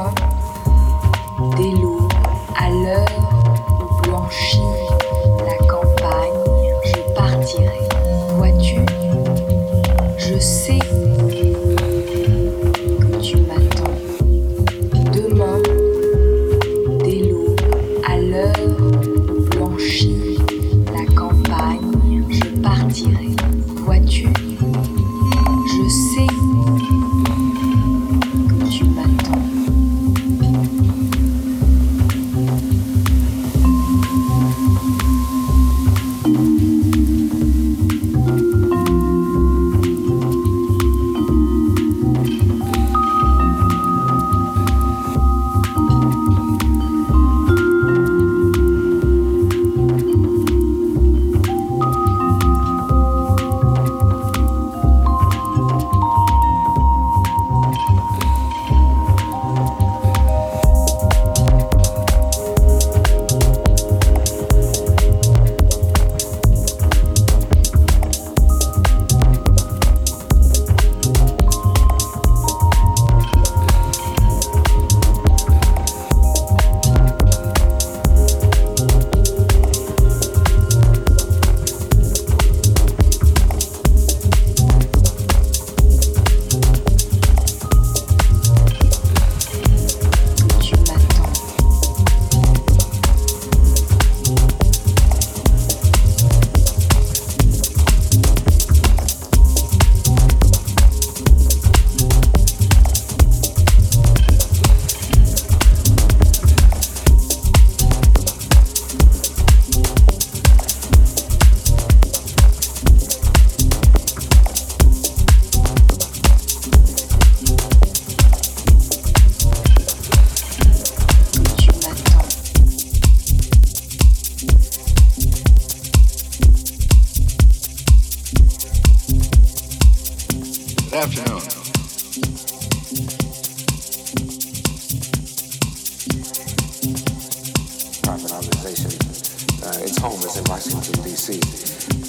song. Uh, in Washington, discussions,